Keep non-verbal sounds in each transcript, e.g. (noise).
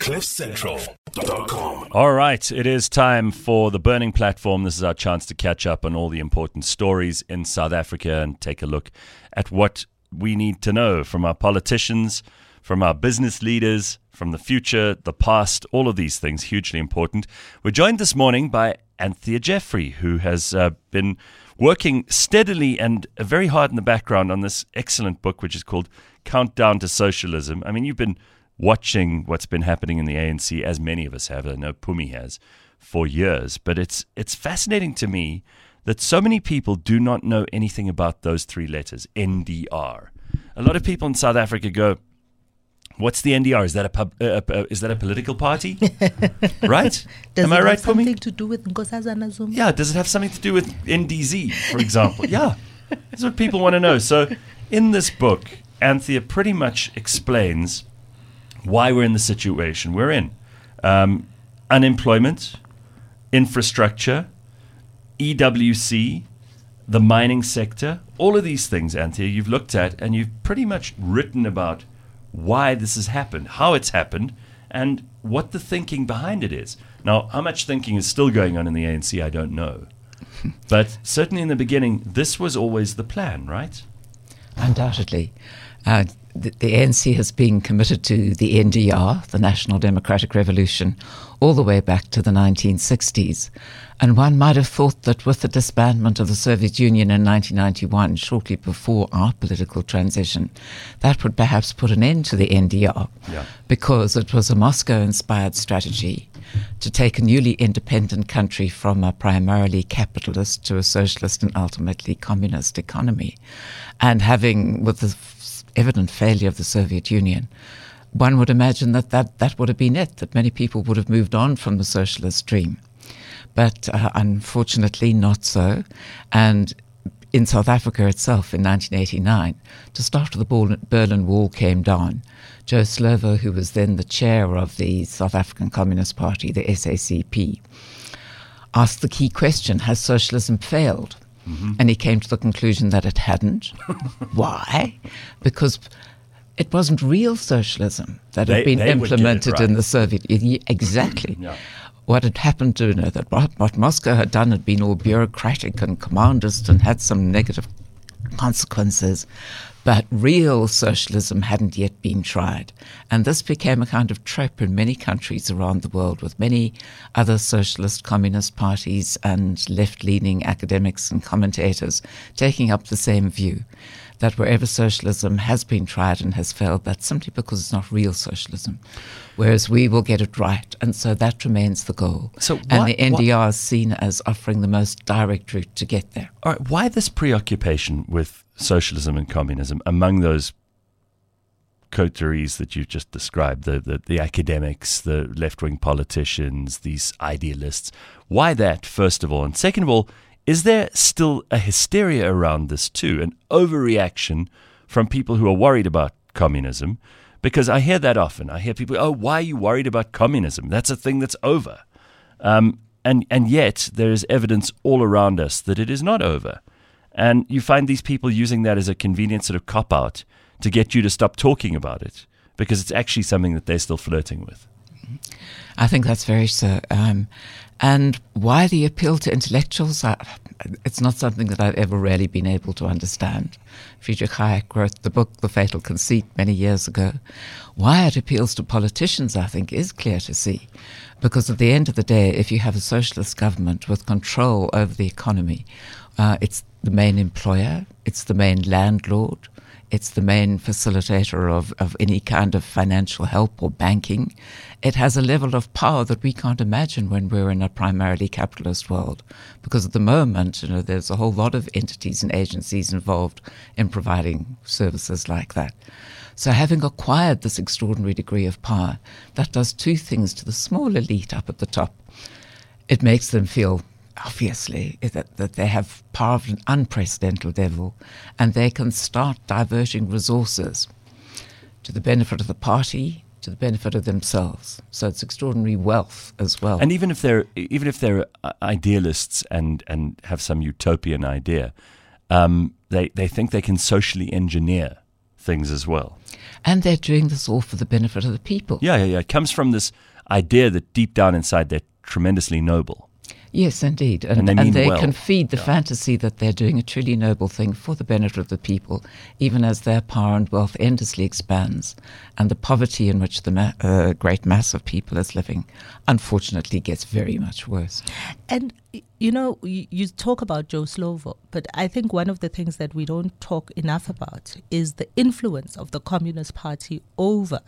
CliffCentral.com. All right, it is time for the Burning Platform. This is our chance to catch up on all the important stories in South Africa and take a look at what we need to know from our politicians, from our business leaders, from the future, the past, all of these things, hugely important. We're joined this morning by Anthea Jeffery, who has uh, been working steadily and very hard in the background on this excellent book, which is called Countdown to Socialism. I mean, you've been watching what's been happening in the ANC, as many of us have. I know Pumi has for years, but it's it's fascinating to me that so many people do not know anything about those three letters, NDR. A lot of people in South Africa go, "What's the NDR? Is that a, pub, uh, uh, is that a political party? (laughs) right? Does Am it I right, have something to do with Nkosazana Zuma? Yeah. Does it have something to do with NDZ, for example? (laughs) yeah. That's what people want to know. So, in this book, Anthea pretty much explains why we're in the situation we're in um, unemployment, infrastructure, EWC, the mining sector, all of these things, Anthea, you've looked at and you've pretty much written about why this has happened, how it's happened, and what the thinking behind it is. Now, how much thinking is still going on in the ANC, I don't know. (laughs) But certainly in the beginning, this was always the plan, right? Undoubtedly. Uh, the, the ANC has been committed to the NDR, the National Democratic Revolution, all the way back to the 1960s. And one might have thought that with the disbandment of the Soviet Union in 1991, shortly before our political transition, that would perhaps put an end to the NDR Yeah. because it was a Moscow inspired strategy to take a newly independent country from a primarily capitalist to a socialist and ultimately communist economy. And having, with the evident failure of the Soviet Union, one would imagine that, that that would have been it, that many people would have moved on from the socialist dream. But uh, unfortunately, not so. And in South Africa itself in 1989, just after the Berlin Wall came down, Joe Slovo, who was then the chair of the South African Communist Party, the SACP, asked the key question Has socialism failed? And he came to the conclusion that it hadn't. (laughs) Why? Because it wasn't real socialism that They- had been they would get it implemented in the Soviet Union. Exactly. Yeah. What had happened to you know, that what, what Moscow had done had been all bureaucratic and commandist and had some negative consequences, but real socialism hadn't yet been tried. And this became a kind of trope in many countries around the world, with many other socialist communist parties and left leaning academics and commentators taking up the same view that wherever socialism has been tried and has failed, that's simply because it's not real socialism. Whereas we will get it right. And so that remains the goal. So and the NDR is seen as offering the most direct route to get there. All right, why this preoccupation with socialism and communism among those coteries that you've just described, the, the, the academics, the left wing politicians, these idealists? Why that, first of all? And second of all, is there still a hysteria around this too, an overreaction from people who are worried about communism? Because I hear that often. I hear people, oh, why are you worried about communism? That's a thing that's over. Um, and, and yet, there is evidence all around us that it is not over. And you find these people using that as a convenient sort of cop out to get you to stop talking about it because it's actually something that they're still flirting with. I think that's very so. Um, and why the appeal to intellectuals? I, it's not something that I've ever really been able to understand. Friedrich Hayek wrote the book The Fatal Conceit many years ago. Why it appeals to politicians, I think, is clear to see. Because at the end of the day, if you have a socialist government with control over the economy, uh, it's the main employer, it's the main landlord, it's the main facilitator of, of any kind of financial help or banking. It has a level of power that we can't imagine when we're in a primarily capitalist world. Because at the moment, you know, there's a whole lot of entities and agencies involved in providing services like that. So having acquired this extraordinary degree of power, that does two things to the small elite up at the top. It makes them feel obviously, that, that they have power of an unprecedented level and they can start diverting resources to the benefit of the party, to the benefit of themselves. So it's extraordinary wealth as well. And even if they're even if they're uh, idealists and and have some utopian idea, um, they they think they can socially engineer things as well. And they're doing this all for the benefit of the people. Yeah, yeah, yeah. It comes from this idea that deep down inside they're tremendously noble. Yes, indeed. And, And they and they well. can feed the fantasy that they're doing a truly noble thing for the benefit of the people, even as their power and wealth endlessly expands. And the poverty in which the ma- uh, great mass of people is living, unfortunately, gets very much worse. And you know, you, you talk about Joe Slovo, but I think one of the things that we don't talk enough about is the influence of the Communist Party over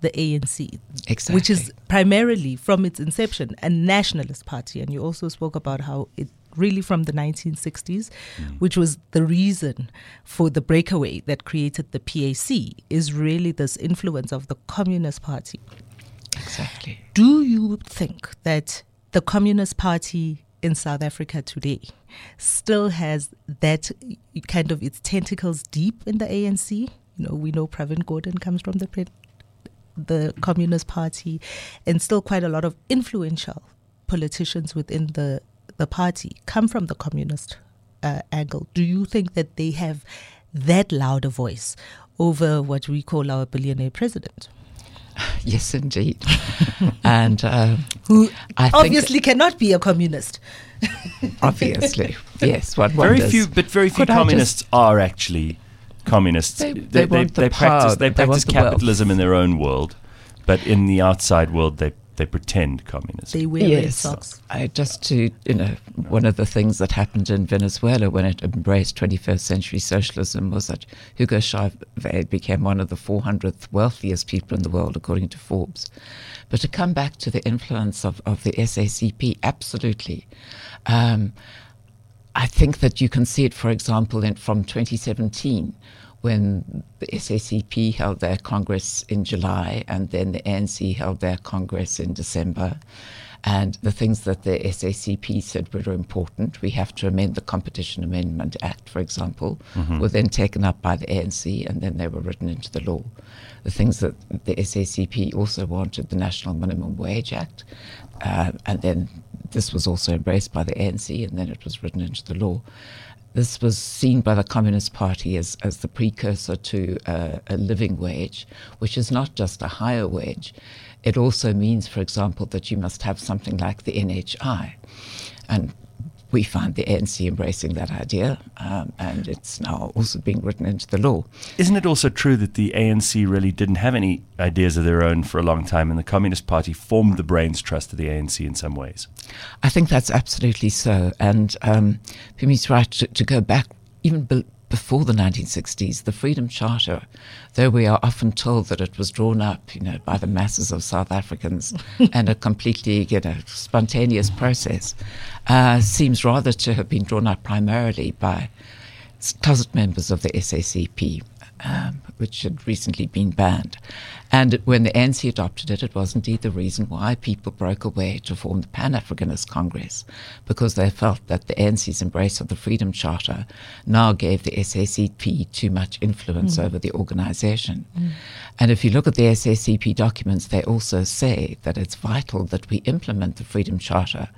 the ANC, Exactly. which is primarily from its inception a nationalist party. And you also spoke about how it really from the 1960s, mm. which was the reason for the breakaway that created the PAC, is really this influence of the Communist Party Exactly. do you think that the Communist Party in South Africa today still has that kind of its tentacles deep in the ANC? You know, we know Pravin Gordhan comes from the the Communist Party, and still quite a lot of influential politicians within the the party come from the communist uh, angle. Do you think that they have that loud a voice over what we call our billionaire president? (laughs) Yes, indeed. (laughs) and uh, who I think- obviously cannot be a communist. obviously, (laughs) yes, one Very wonders. few, but very few Could I just- communists are actually communists. They- they want the practice they they practice want the capitalism in their own world, but in the outside world they they pretend communism. They wear yes, socks. I just to you know one of the things that happened in Venezuela when it embraced 21st century socialism was that Hugo Chavez became one of the 400th wealthiest people in the world according to Forbes. But to come back to the influence of, of the SACP, absolutely. Um, I think that you can see it, for example, in, from 2017, when the SACP held their Congress in July and then the ANC held their Congress in December. And the things that the SACP said were important, we have to amend the Competition Amendment Act, for example, were then taken up by the ANC and then they were written into the law. The things that the SACP also wanted, the National Minimum Wage Act, uh, and then this was also embraced by the ANC and then it was written into the law. This was seen by the Communist Party as, as the precursor to uh, a living wage, which is not just a higher wage. It also means, for example, that you must have something like the NHI. And we find the ANC embracing that idea, um, and it's now also being written into the law. Isn't it also true that the ANC really didn't have any ideas of their own for a long time, and the Communist Party formed the brains trust of the ANC in some ways? I think that's absolutely so. And um, Pimi's right to, to go back even before the 1960s. The Freedom Charter, though we are often told that it was drawn up, you know, by the masses of South Africans (laughs) and a completely, you know, spontaneous process, uh, seems rather to have been drawn up primarily by closet members of the SACP. Um, which had recently been banned. And when the ANC adopted it, it was indeed the reason why people broke away to form the Pan Africanist Congress, because they felt that the ANC's embrace of the Freedom Charter now gave the SACP too much influence mm. over the organization. Mm. And if you look at the SACP documents, they also say that it's vital that we implement the Freedom Charter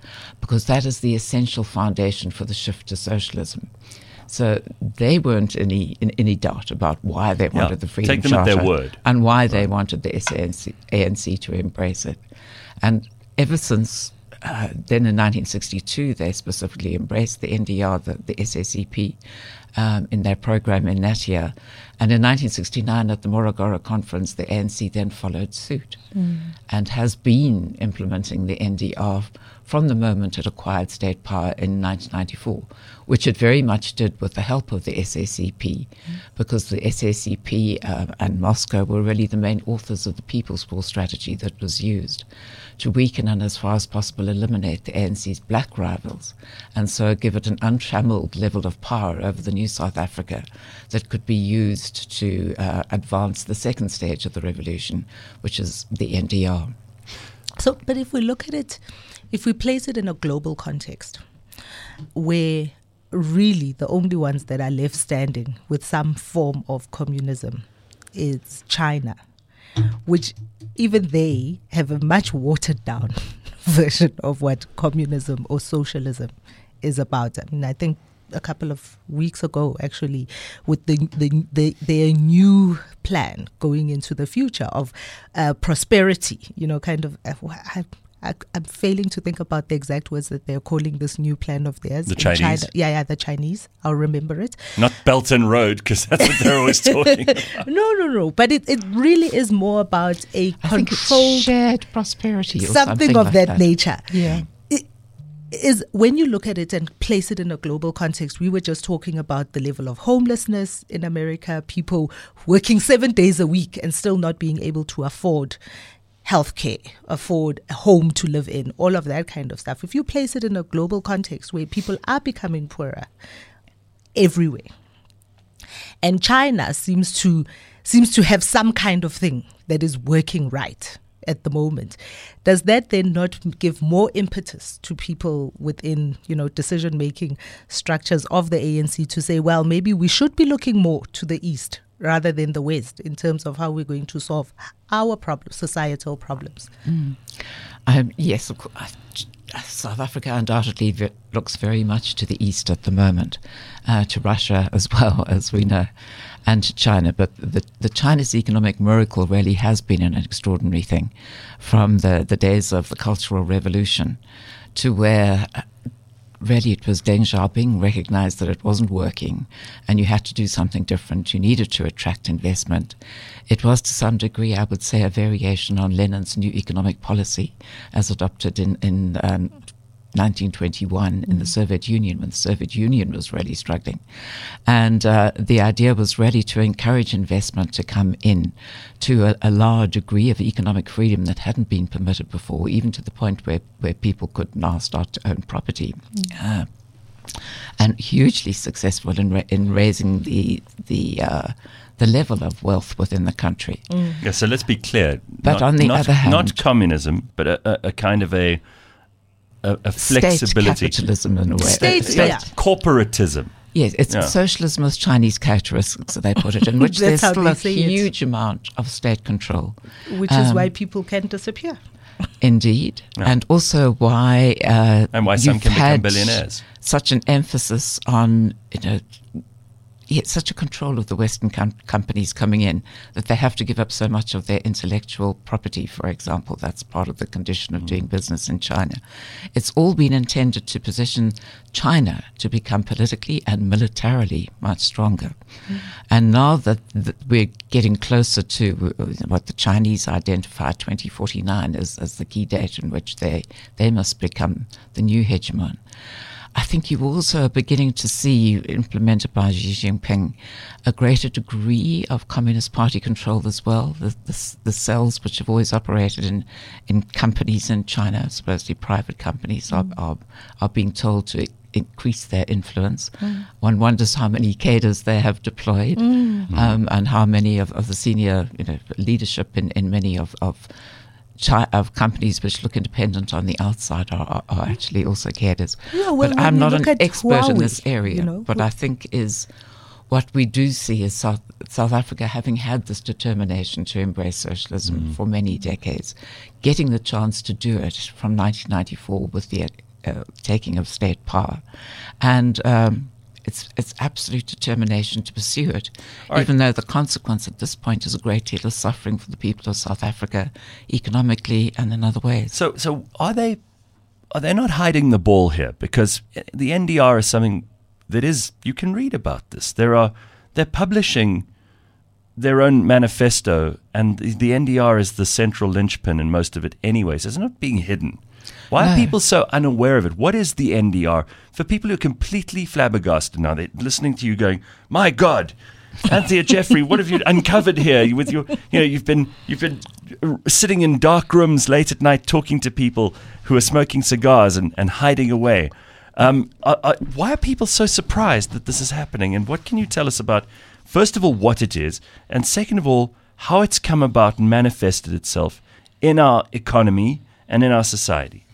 because that is the essential foundation for the shift to socialism. So they weren't any in any doubt about why they Yeah, wanted the Freedom take them at their word. and why they wanted the ANC, ANC to embrace it. And ever since uh, then in 1962, they specifically embraced the NDR, the, the SACP, um, in their program in that year. And in 1969, at the Morogoro conference, the ANC then followed suit and has been implementing the NDR from the moment it acquired state power in 1994, which it very much did with the help of the SACP, because the SACP uh, and Moscow were really the main authors of the People's War strategy that was used to weaken and, as far as possible, eliminate the ANC's black rivals, and so give it an untrammeled level of power over the new South Africa that could be used to uh, advance the second stage of the revolution, which is the NDR. So, but if we look at it, if we place it in a global context, where really the only ones that are left standing with some form of communism is China, which even they have a much watered down (laughs) version of what communism or socialism is about. I mean, I think a couple of weeks ago, actually, with the, the, the their new plan going into the future of uh, prosperity. You know, kind of. Uh, I, I, am failing to think about the exact words that they're calling this new plan of theirs. The Chinese. China. Yeah, yeah, the Chinese. I'll remember it. Not Belt and Road, because that's what they're always (laughs) talking. about. no, no, no. But it, it really is more about a controlled shared prosperity, something, something, of like that, that, nature. Yeah. is when you look at it and place it in a global context, we were just talking about the level of homelessness in America, people working seven days a week and still not being able to afford healthcare, afford a home to live in, all of that kind of stuff. If you place it in a global context where people are becoming poorer everywhere, and China seems to seems to have some kind of thing that is working right at the moment does that then not give more impetus to people within you know decision making structures of the ANC to say well maybe we should be looking more to the east rather than the West in terms of how we're going to solve our problems, societal problems. Mm. Um, yes, of course. South Africa undoubtedly looks very much to the east at the moment, uh, to Russia (laughs) as well, as we know, and to China. But the, the China's economic miracle really has been an extraordinary thing from the, the days of the Cultural Revolution to where really it was Deng Xiaoping recognized that it wasn't working and you had to do something different. You needed to attract investment. It was to some degree, I would say, a variation on Lenin's new economic policy as adopted in, in um, 1921 in the Soviet Union when the Soviet Union was really struggling. And uh, the idea was really to encourage investment to come in to a, a, large degree of economic freedom that hadn't been permitted before, even to the point where, where people could now start to own property. Mm. Uh, and hugely successful in, ra- in raising the, the uh, the level of wealth within the country. Mm. Yeah, so let's be clear. But not, on the not, other hand, not communism, but a, a, a kind of a a, a flexibility. State capitalism in a way. State, state yeah. corporatism. Yes, it's Yeah. socialism with Chinese characteristics, they put it, in (laughs) which there's still a say it. huge amount of state control. Which is Um, why people can disappear. (laughs) Indeed. Yeah. And also why. Uh, And why some you've can become had billionaires. Such an emphasis on, you know, yet such a control of the Western com- companies coming in that they have to give up so much of their intellectual property, for example. That's part of the condition of doing business in China. It's all been intended to position China to become politically and militarily much stronger. And now that, that we're getting closer to uh, what the Chinese identify 2049 as, as the key date in which they, they must become the new hegemon. I think you also are beginning to see, implemented by Xi Jinping, a greater degree of Communist Party control as well. The, the, the cells which have always operated in, in companies in China, supposedly private companies, are, mm. are, are being told to increase their influence. Mm. One wonders how many cadres they have deployed mm. um, and how many of, of the senior you know, leadership in, in many of, of chi- of companies which look independent on the outside are, are, are actually also cadres. Yeah, well, but I'm not an at expert in this area. you know, what I think is what we do see is South, South Africa having had this determination to embrace socialism for many decades, getting the chance to do it from 1994 with the uh, taking of state power, and. Um, it's, it's absolute determination to pursue it, right. even though the consequence at this point is a great deal of suffering for the people of South Africa, economically and in other ways. So, so are they are they not hiding the ball here? Because the NDR is something that is you can read about this. There are they're publishing their own manifesto, and the, the NDR is the central linchpin in most of it, anyways. It's not being hidden. Why are people so unaware of it? What is the NDR? For people who are completely flabbergasted now, they're listening to you going, "My God, Anthea Jeffery, what have you uncovered here? With your, you know, you've been you've been sitting in dark rooms late at night talking to people who are smoking cigars and, and hiding away. Um, why are people so surprised that this is happening? And what can you tell us about, first of all, what it is, and second of all, how it's come about and manifested itself in our economy and in our society?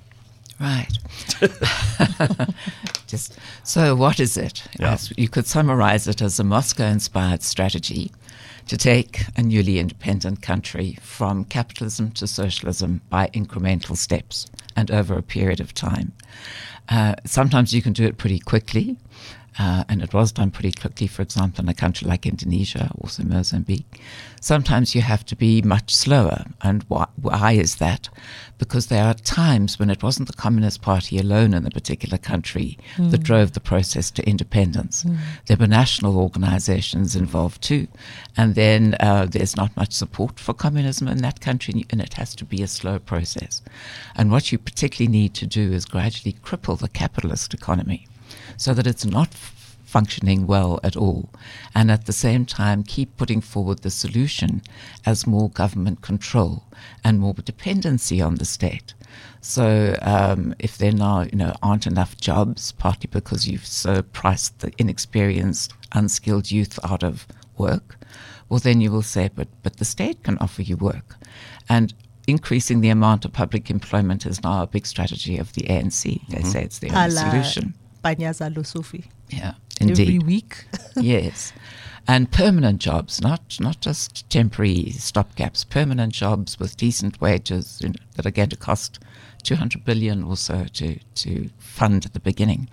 Right. (laughs) Just so, what is it? Yeah. As you could summarize it as a Moscow-inspired strategy to take a newly independent country from capitalism to socialism by incremental steps and over a period of time. Uh, sometimes you can do it pretty quickly. Uh, and it was done pretty quickly, for example, in a country like Indonesia, also Mozambique. Sometimes you have to be much slower. And why, why is that? Because there are times when it wasn't the Communist Party alone in a particular country mm. that drove the process to independence. Mm. There were national organizations involved too. And then uh, there's not much support for communism in that country, and it has to be a slow process. And what you particularly need to do is gradually cripple the capitalist economy so that it's not functioning well at all. And at the same time, keep putting forward the solution as more government control and more dependency on the state. So um, if there now you know aren't enough jobs, partly because you've so priced the inexperienced, unskilled youth out of work, well then you will say, but but the state can offer you work, and increasing the amount of public employment is now a big strategy of the ANC. They mm-hmm. say it's the only solution. Panyaza Lesufi. Yeah, indeed. Every week. (laughs) yes. And permanent jobs, not not just temporary stopgaps, permanent jobs with decent wages you know, that are going to cost 200 billion or so to, to fund at the beginning.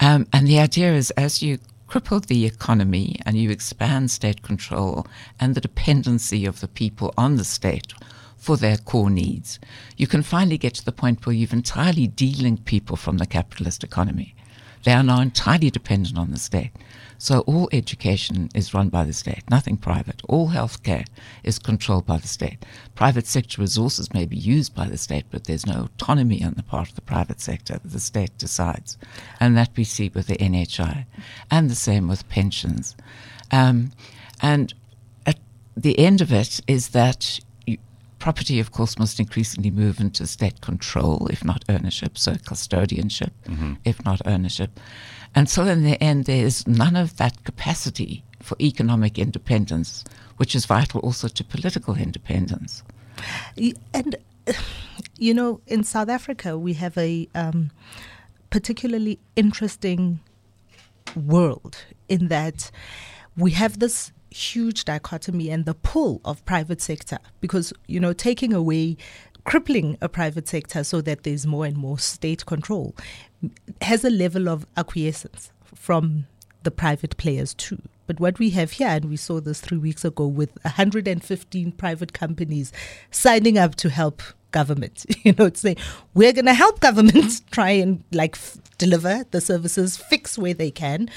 Um, and the idea is as you cripple the economy and you expand state control and the dependency of the people on the state for their core needs, you can finally get to the point where you've entirely delinked people from the capitalist economy. They are now entirely dependent on the state. So all education is run by the state, nothing private. All healthcare is controlled by the state. Private sector resources may be used by the state, but there's no autonomy on the part of the private sector. The state decides. And that we see with the NHI. And the same with pensions. Um, and at the end of it is that property, of course, must increasingly move into state control, if not ownership, so custodianship, mm-hmm. if not ownership. And so, in the end, there is none of that capacity for economic independence, which is vital also to political independence. And, (sighs) you know, in South Africa, we have a um, particularly interesting world in that we have this huge dichotomy and the pull of private sector because you know taking away crippling a private sector so that there's more and more state control has a level of acquiescence from the private players too. But what we have here and we saw this 3 weeks ago with 115 private companies signing up to help government (laughs) you know saying we're going to help government (laughs) try and like f- deliver the services fix where they can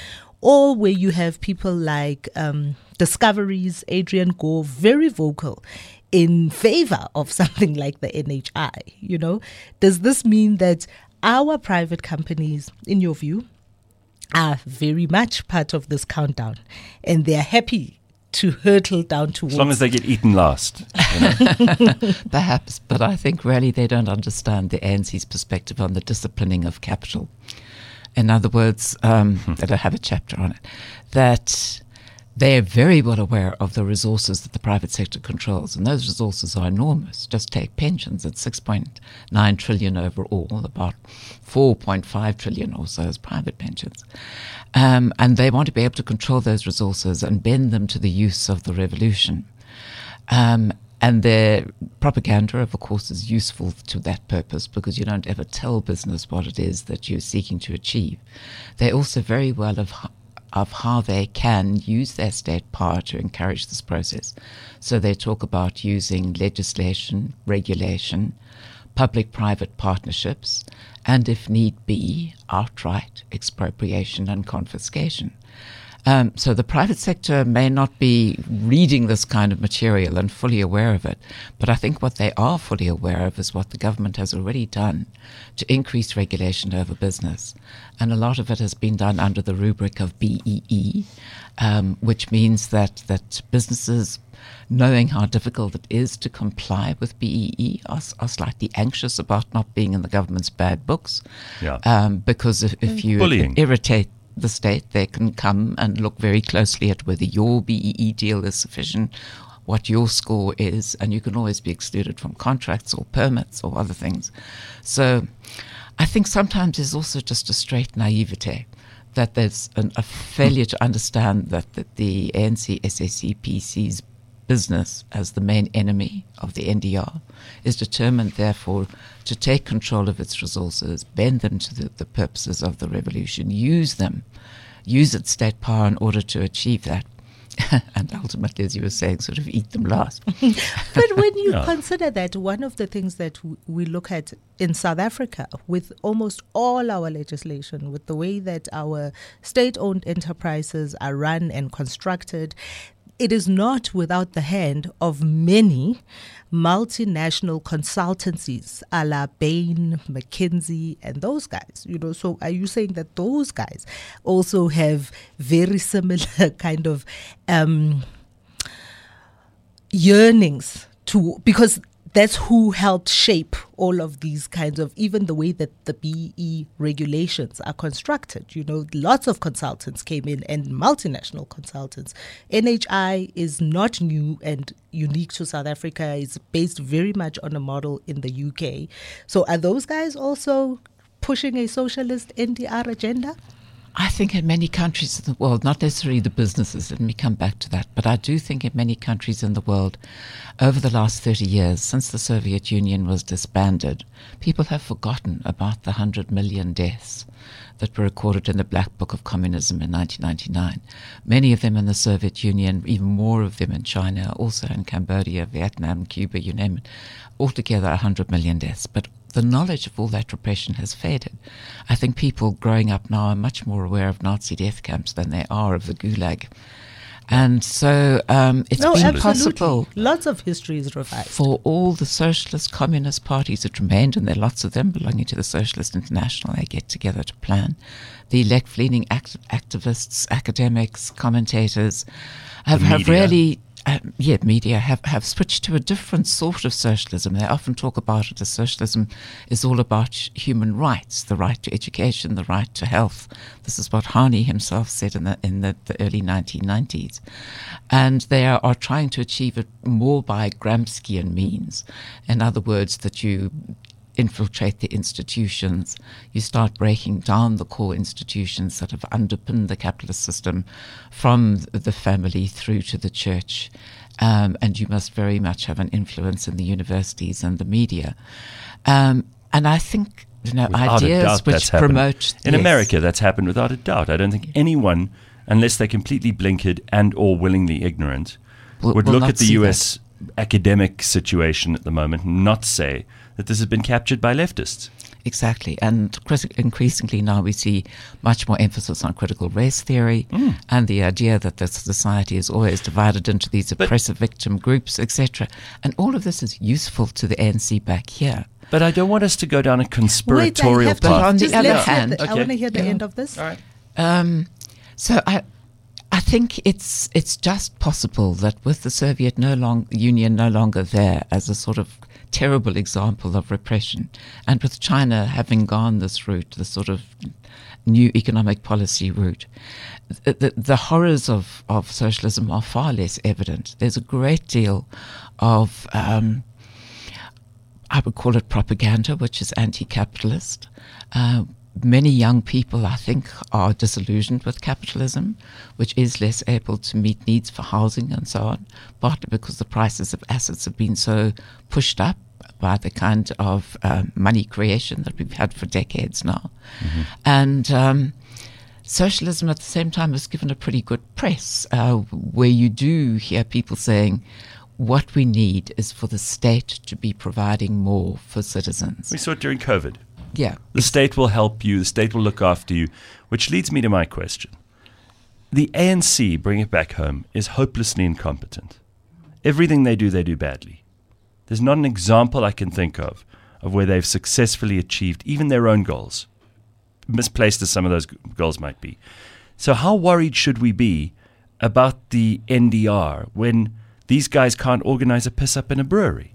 or where you have people like um, Discovery's, Adrian Gore, very vocal in favor of (laughs) something like the NHI. You know, does this mean that our private companies, in your view, are very much part of this countdown and they're happy to hurtle down towards. As long as they get eaten last. You know? (laughs) Perhaps, but I think really they don't understand the ANC's perspective on the disciplining of capital. In other words, um, hmm. that I have a chapter on it, that they are very well aware of the resources that the private sector controls, and those resources are enormous. Just take pensions at 6.9 trillion overall, about 4.5 trillion or so as private pensions. Um, and they want to be able to control those resources and bend them to the use of the revolution. Um, and their propaganda, of course, is useful to that purpose because you don't ever tell business what it is that you're seeking to achieve. They're also very well of, of how they can use their state power to encourage this process. So they talk about using legislation, regulation, public private partnerships, and if need be, outright expropriation and confiscation. Um, so the private sector may not be reading this kind of material and fully aware of it, but I think what they are fully aware of is what the government has already done to increase regulation over business. And a lot of it has been done under the rubric of BEE, um, which means that, that businesses knowing how difficult it is to comply with BEE, are, are, slightly anxious about not being in the government's bad books. Yeah. Um, because if, if you Bullying. irritate the state, they can come and look very closely at whether your BEE deal is sufficient, what your score is, and you can always be excluded from contracts or permits or other things. So I think sometimes there's also just a straight naivete that there's an, a failure to understand that, that the ANC SACP sees business as the main enemy of the NDR, is determined, therefore, to take control of its resources, bend them to the, the purposes of the revolution, use them use its state power in order to achieve that. (laughs) and ultimately, as you were saying, sort of eat them last. (laughs) but when you (laughs) yeah. consider that, one of the things that w- we look at in South Africa, with almost all our legislation, with the way that our state owned enterprises are run and constructed, it is not without the hand of many multinational consultancies a la Bain, McKinsey, and those guys. You know, so are you saying that those guys also have very similar (laughs) kind of um, yearnings to because that's who helped shape all of these kinds of even the way that the BE regulations are constructed. You know, lots of consultants came in and multinational consultants. NHI is not new and unique to South Africa. It's based very much on a model in the UK. So are those guys also pushing a socialist NDR agenda? I think in many countries in the world, not necessarily the businesses, let me come back to that, but I do think in many countries in the world, over the last 30 years, since the Soviet Union was disbanded, people have forgotten about the 100 million deaths that were recorded in the Black Book of Communism in 1999. Many of them in the Soviet Union, even more of them in China, also in Cambodia, Vietnam, Cuba, you name it. Altogether, 100 million deaths. But the knowledge of all that repression has faded. I think people growing up now are much more aware of Nazi death camps than they are of the Gulag. And so um, it's no, been possible. Lots of history is revived. For all the socialist, communist parties that remained, and there are lots of them belonging to the Socialist International, they get together to plan. The left leaning act- activists, academics, commentators have, have really uh, yeah, media have, have switched to a different sort of socialism. They often talk about it as socialism is all about human rights, the right to education, the right to health. This is what Hani himself said in the in the, the early 1990s, and they are, are trying to achieve it more by Gramscian means. In other words, that you infiltrate the institutions. You start breaking down the core institutions that have underpinned the capitalist system from the family through to the church. Um, and you must very much have an influence in the universities and the media. Um, and I think you know without ideas which promote in yes. America that's happened without a doubt. I don't think anyone, unless they're completely blinkered and or willingly ignorant, will, would will look at the U.S. That. academic situation at the moment and not say that this has been captured by leftists. Exactly. And increasingly now we see much more emphasis on critical race theory mm. and the idea that the society is always divided into these oppressive victim groups, etc. And all of this is useful to the ANC back here. But I don't want us to go down a conspiratorial Wait, path. But on the other hand, the, okay. I want to hear the yeah. end of this. All right. Um, so I, I think it's it's just possible that with the Soviet no long, Union no longer there as a sort of terrible example of repression. And with China having gone this route, the sort of new economic policy route, the, the, the, horrors of, of socialism are far less evident. There's a great deal of, um, I would call it propaganda, which is anti capitalist. Uh, many young people, I think, are disillusioned with capitalism, which is less able to meet needs for housing and so on, partly because the prices of assets have been so pushed up by the kind of uh, money creation that we've had for decades now. Mm-hmm. And um, socialism at the same time has given a pretty good press, uh, where you do hear people saying, what we need is for the state to be providing more for citizens. We saw it during COVID. Yeah. The state will help you, the state will look after you, which leads me to my question. The ANC, bring it back home, is hopelessly incompetent. Everything they do, they do badly. There's not an example I can think of of where they've successfully achieved even their own goals, misplaced as some of those goals might be. So, how worried should we be about the NDR when these guys can't organize a piss up in a brewery?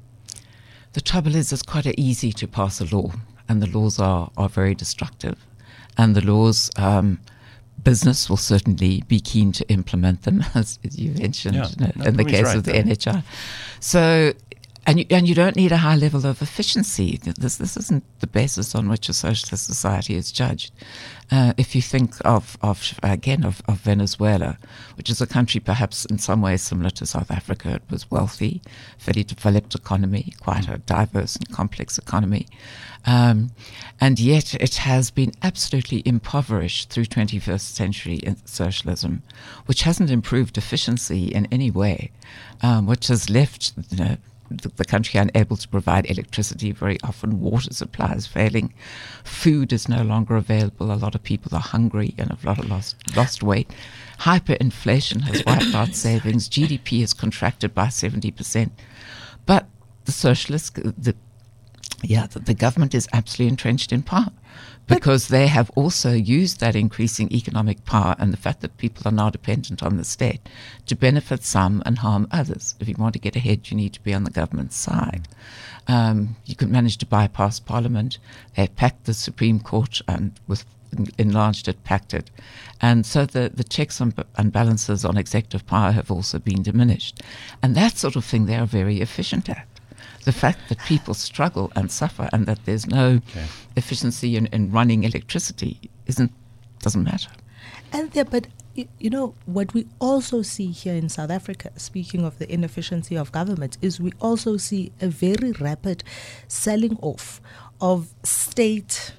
The trouble is, it's quite easy to pass a law and the laws are, are very destructive. And the laws, um, business will certainly be keen to implement them, (laughs) as, you mentioned yeah, in the case right, of the though. NHI. So and you, and you don't need a high level of efficiency. This this isn't the basis on which a socialist society is judged. Uh, if you think of, of again of, of, Venezuela, which is a country perhaps in some ways similar to South Africa, it was wealthy, fairly developed economy, quite a diverse and complex economy, um, and yet it has been absolutely impoverished through 21st century socialism, which hasn't improved efficiency in any way, um, which has left you know, the, the, country unable to provide electricity very often, water supplies failing, food is no longer available. A lot of people are hungry and have lot lost, lost weight. Hyperinflation has wiped out (coughs) savings. GDP has contracted by 70%. But the socialists, the yeah, the, the government is absolutely entrenched in power because they have also used that increasing economic power and the fact that people are now dependent on the state to benefit some and harm others. If you want to get ahead, you need to be on the government's side. Um, you can manage to bypass Parliament. They packed the Supreme Court and with enlarged it, packed it. And so the, the checks and, and balances on executive power have also been diminished. And that sort of thing they are very efficient at the fact that people struggle and suffer and that there's no okay. Efficiency in, in running electricity isn't doesn't matter. And there, but you know what we also see here in South Africa. Speaking of the inefficiency of government, is we also see a very rapid selling off of state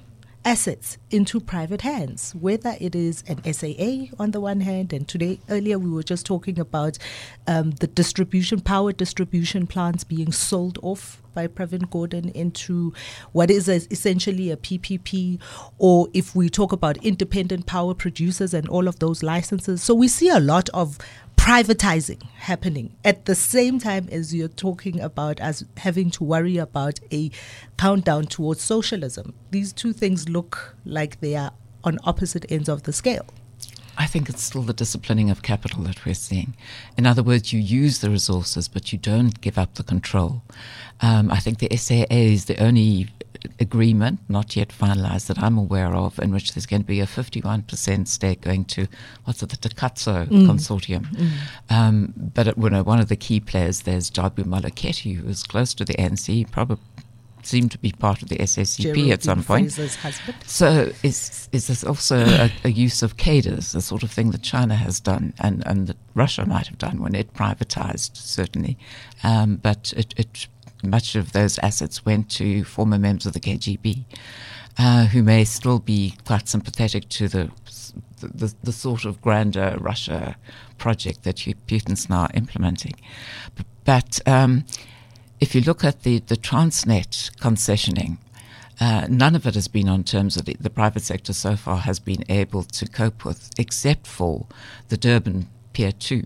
assets into private hands, whether it is an SAA on the one hand, and today, earlier, we were just talking about um, the distribution, power distribution plants being sold off by Pravin Gordhan into what is essentially a PPP, or if we talk about independent power producers and all of those licenses. So we see a lot of privatizing happening at the same time as you're talking about us having to worry about a countdown towards socialism. These two things look like they are on opposite ends of the scale. I think it's still the disciplining of capital that we're seeing. In other words, you use the resources, but you don't give up the control. Um, I think the SAA is the only agreement, not yet finalized, that I'm aware of, in which there's going to be a 51% stake going to, what's it, the Takatso mm. Consortium. Mm. Um, but it, you know, one of the key players there's Jabu Moleketi, who is close to the ANC, probably seemed to be part of the SACP at some point. So is is this also a, a, use of cadres, the sort of thing that China has done and, and that Russia might have done when it privatized, certainly. Um, but it, it much of those assets went to former members of the KGB, uh, who may still be quite sympathetic to the, the, the sort of grander Russia project that Putin's now implementing. But, but um, if you look at the, the Transnet concessioning, uh, none of it has been on terms that the, the private sector so far has been able to cope with, except for the Durban Pier 2.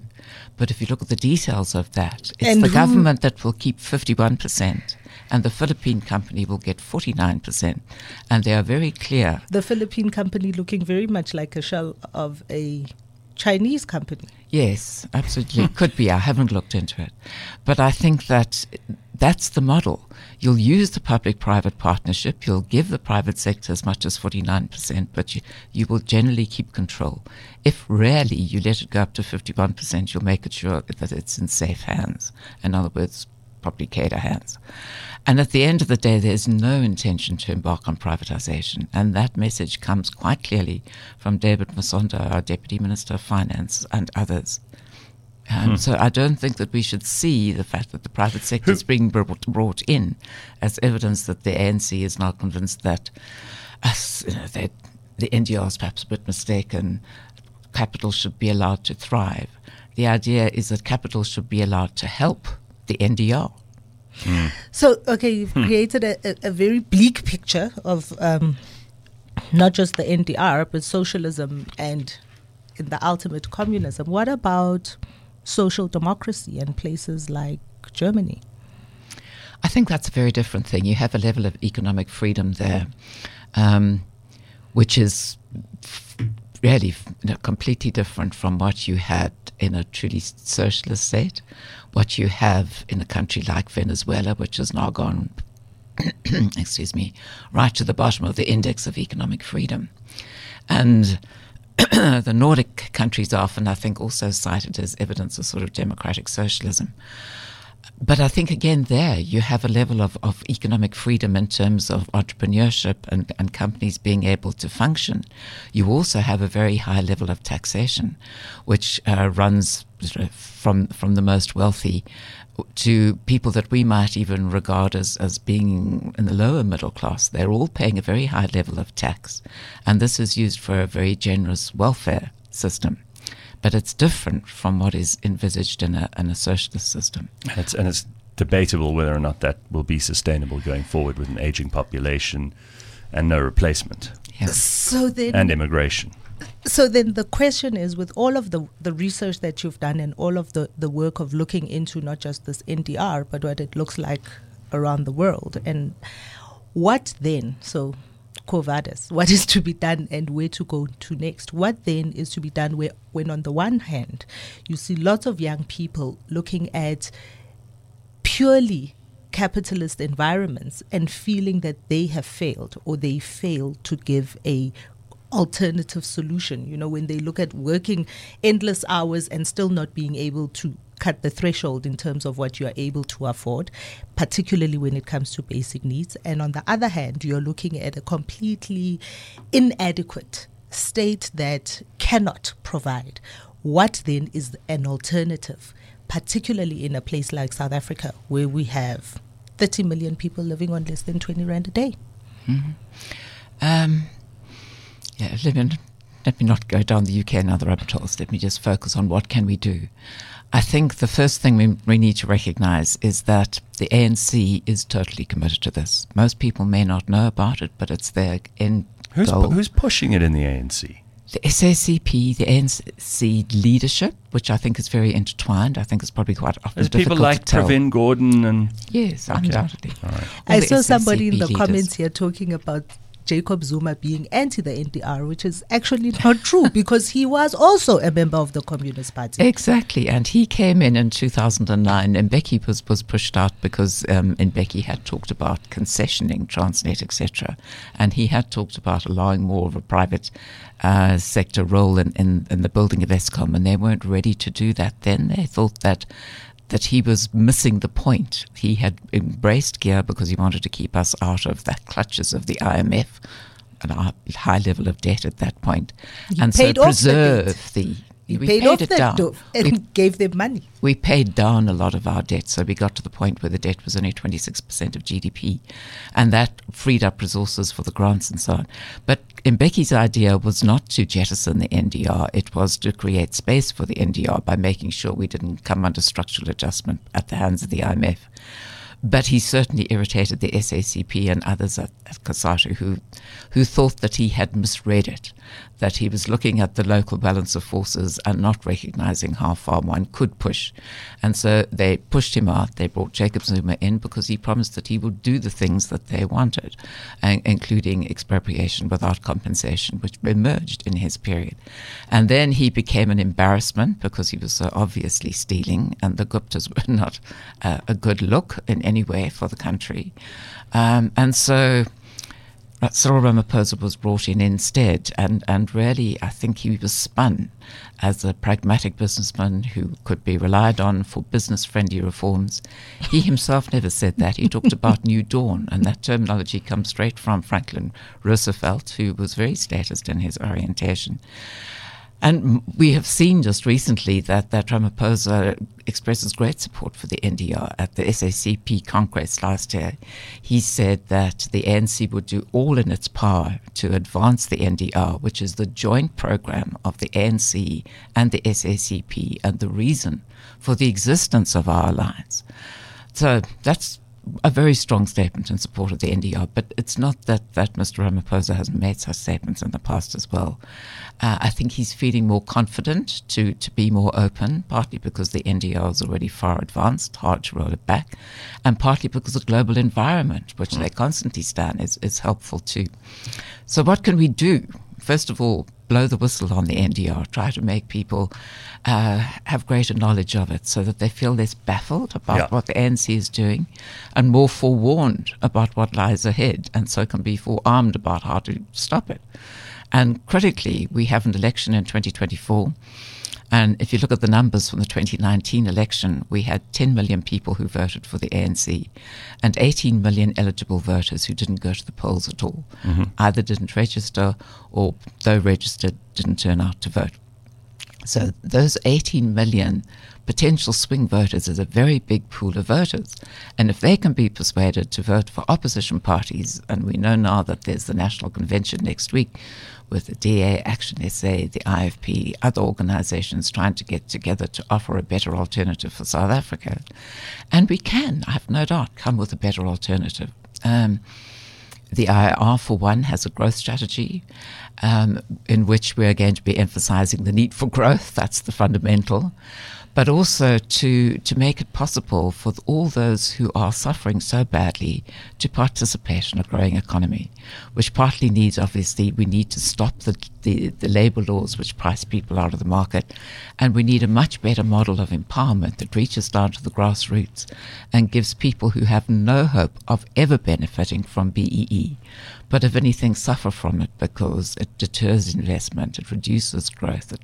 But if you look at the details of that, it's and the government that will keep 51%, and the Philippine company will get 49%. And they are very clear. The Philippine company looking very much like a shell of a Chinese company. Yes, absolutely. It could be. I haven't looked into it. But I think that that's the model. You'll use the public private partnership, you'll give the private sector as much as 49%, but you, you will generally keep control. If rarely you let it go up to 51%, you'll make it sure that it's in safe hands. In other words, public cadre hands. And at the end of the day, there's no intention to embark on privatization. And that message comes quite clearly from David Masondo, our Deputy Minister of Finance, and others. Um, hmm. So I don't think that we should see the fact that the private sector is being brought, brought in as evidence that the ANC is now convinced that us, you know, that the NDR is perhaps a bit mistaken. Capital should be allowed to thrive. The idea is that capital should be allowed to help the NDR. Hmm. So, okay, you've hmm. created a, a, a, very bleak picture of um, not just the NDR, but socialism and in the ultimate communism. What about social democracy in places like Germany? I think that's a very different thing. You have a level of economic freedom there, um, which is really you know, completely different from what you had in a truly socialist state, what you have in a country like Venezuela, which has now gone, (clears throat) excuse me, right to the bottom of the index of economic freedom. And (clears throat) the Nordic countries are often, I think, also cited as evidence of sort of democratic socialism. But I think again there you have a level of, of economic freedom in terms of entrepreneurship and, and companies being able to function. You also have a very high level of taxation, which uh, runs from from the most wealthy to people that we might even regard as, as being in the lower middle class. They're all paying a very high level of tax, and this is used for a very generous welfare system but it's different from what is envisaged in a, in a socialist system. And it's, and it's debatable whether or not that will be sustainable going forward with an aging population and no replacement. So then, and immigration. So then the question is with all of the, the research that you've done and all of the, the work of looking into not just this NDR, but what it looks like around the world. And what then? So Quo what is to be done and where to go to next. What then is to be done where, when, on the one hand, you see lots of young people looking at purely capitalist environments and feeling that they have failed or they fail to give a alternative solution you know when they look at working endless hours and still not being able to cut the threshold in terms of what you are able to afford, particularly when it comes to basic needs. And on the other hand, you're looking at a completely inadequate state that cannot provide. What then is an alternative, particularly in a place like South Africa, where we have 30 million people living on less than 20 Rand a day? Mm-hmm. Um, yeah, let me, let me not go down the UK and other rabbit holes. Let me just focus on what can we do. I think the first thing we, we need to recognize is that the ANC is totally committed to this. Most people may not know about it, but it's their end who's, goal. Who's pushing it in the ANC? The SACP, the ANC leadership, which I think is very intertwined. I think it's probably quite often There's people like Pravin Gordhan and yes, okay. undoubtedly. Right. I saw somebody in the leaders. comments here talking about Jacob Zuma being anti the NDR, which is actually not true (laughs) because he was also a member of the Communist Party. Exactly. And he came in in 2009, and Mbeki was, was pushed out because um, Mbeki had talked about concessioning Transnet, etc. And he had talked about allowing more of a private uh, sector role in, in, in the building of Eskom, and they weren't ready to do that then. They thought that that he was missing the point. He had embraced GEAR because he wanted to keep us out of the clutches of the IMF and our high level of debt at that point, you and so preserve the, the we paid, paid off it down. and we, gave them money. We paid down a lot of our debt, so we got to the point where the debt was only 26% of GDP, and that freed up resources for the grants and so on. But Mbeki's idea was not to jettison the NDR; it was to create space for the NDR by making sure we didn't come under structural adjustment at the hands of the IMF. But he certainly irritated the SACP and others at, at COSATU who, who thought that he had misread it, that he was looking at the local balance of forces and not recognizing how far one could push. And so they pushed him out. They brought Jacob Zuma in because he promised that he would do the things that they wanted, including expropriation without compensation, which emerged in his period. And then he became an embarrassment because he was so obviously stealing, and the Guptas (laughs) were not uh, a good look in any way for the country. Um, and so Cyril Ramaphosa was brought in instead, and, and really, I think he was spun as a pragmatic businessman who could be relied on for business friendly reforms. He himself never said that. He talked about (laughs) New Dawn, and that terminology comes straight from Franklin Roosevelt, who was very statist in his orientation. And we have seen just recently that, that Ramaphosa expresses great support for the NDR at the SACP Congress last year. He said that the ANC would do all in its power to advance the NDR, which is the joint program of the ANC and the SACP and the reason for the existence of our alliance. So that's a very strong statement in support of the NDR, but it's not that, that Mr. Ramaphosa hasn't made such statements in the past as well. Uh, I think he's feeling more confident to, to be more open, partly because the NDR is already far advanced, hard to roll it back, and partly because the global environment, which they constantly stand, is, is helpful too. So, what can we do? First of all, blow the whistle on the NDR, try to make people uh, have greater knowledge of it so that they feel less baffled about yeah. what the ANC is doing and more forewarned about what lies ahead, and so can be forearmed about how to stop it. And critically, we have an election in 2024. And if you look at the numbers from the 2019 election, we had 10 million people who voted for the ANC and 18 million eligible voters who didn't go to the polls at all. Mm-hmm. Either didn't register or, though registered, didn't turn out to vote. So those 18 million potential swing voters is a very big pool of voters. And if they can be persuaded to vote for opposition parties, and we know now that there's the National Convention next week with the DA, Action SA, the IFP, other organizations trying to get together to offer a better alternative for South Africa. And we can, I have no doubt, come with a better alternative. Um, the IRR, for one, has a growth strategy um, in which we're going to be emphasizing the need for growth. That's the fundamental but also to, to make it possible for all those who are suffering so badly to participate in a growing economy, which partly needs, obviously, we need to stop the, the, the labor laws which price people out of the market, and we need a much better model of empowerment that reaches down to the grassroots and gives people who have no hope of ever benefiting from BEE but if anything, suffer from it because it deters investment, it reduces growth, it